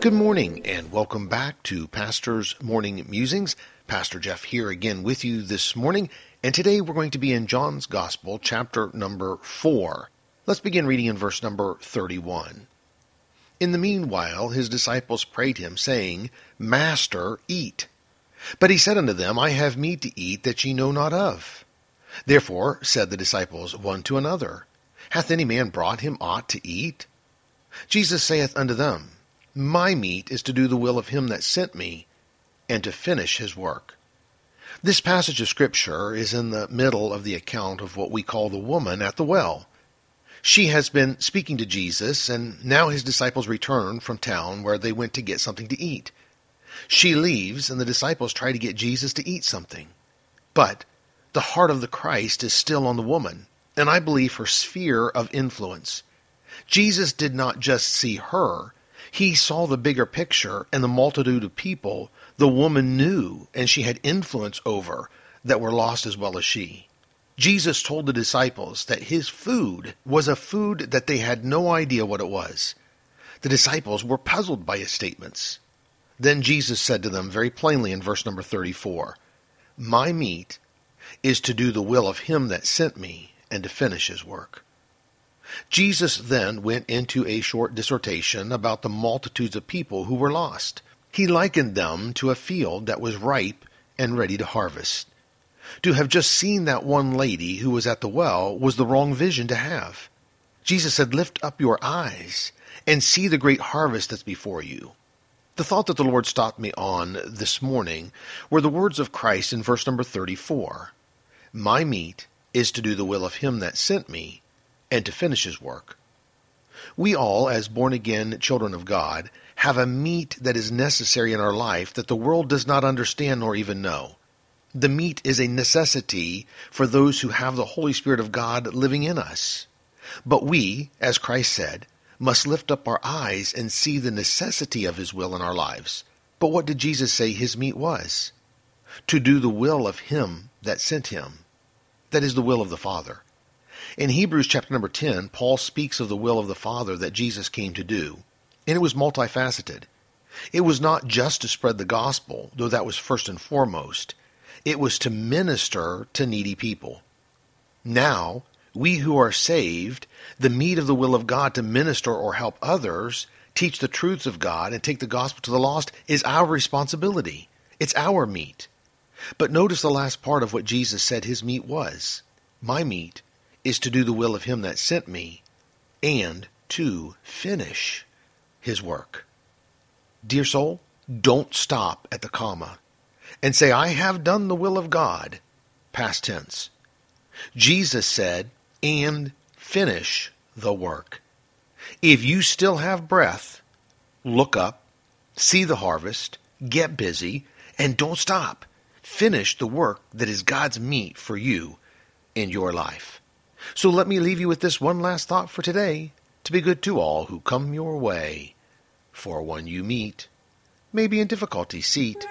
Good morning and welcome back to Pastor's Morning Musings. Pastor Jeff here again with you this morning, and today we're going to be in John's Gospel, chapter number 4. Let's begin reading in verse number 31. In the meanwhile, his disciples prayed him, saying, Master, eat. But he said unto them, I have meat to eat that ye know not of. Therefore said the disciples one to another, Hath any man brought him aught to eat? Jesus saith unto them, My meat is to do the will of him that sent me, and to finish his work. This passage of Scripture is in the middle of the account of what we call the woman at the well. She has been speaking to Jesus, and now his disciples return from town where they went to get something to eat. She leaves, and the disciples try to get Jesus to eat something. But the heart of the Christ is still on the woman, and I believe her sphere of influence. Jesus did not just see her, he saw the bigger picture and the multitude of people the woman knew and she had influence over that were lost as well as she. Jesus told the disciples that his food was a food that they had no idea what it was. The disciples were puzzled by his statements. Then Jesus said to them very plainly in verse number 34, My meat is to do the will of him that sent me and to finish his work. Jesus then went into a short dissertation about the multitudes of people who were lost. He likened them to a field that was ripe and ready to harvest. To have just seen that one lady who was at the well was the wrong vision to have. Jesus said, Lift up your eyes and see the great harvest that's before you. The thought that the Lord stopped me on this morning were the words of Christ in verse number 34 My meat is to do the will of him that sent me and to finish his work. We all, as born again children of God, have a meat that is necessary in our life that the world does not understand nor even know. The meat is a necessity for those who have the Holy Spirit of God living in us. But we, as Christ said, must lift up our eyes and see the necessity of His will in our lives. But what did Jesus say His meat was? To do the will of Him that sent Him. That is the will of the Father. In Hebrews chapter number 10, Paul speaks of the will of the Father that Jesus came to do, and it was multifaceted. It was not just to spread the gospel, though that was first and foremost. It was to minister to needy people. Now, we who are saved, the meat of the will of God to minister or help others, teach the truths of God, and take the gospel to the lost is our responsibility. It's our meat. But notice the last part of what Jesus said his meat was. My meat is to do the will of him that sent me and to finish his work. Dear soul, don't stop at the comma and say, I have done the will of God, past tense. Jesus said, and finish the work. If you still have breath, look up, see the harvest, get busy, and don't stop. Finish the work that is God's meat for you in your life. So let me leave you with this one last thought for today to be good to all who come your way. For one you meet may be in difficulty seat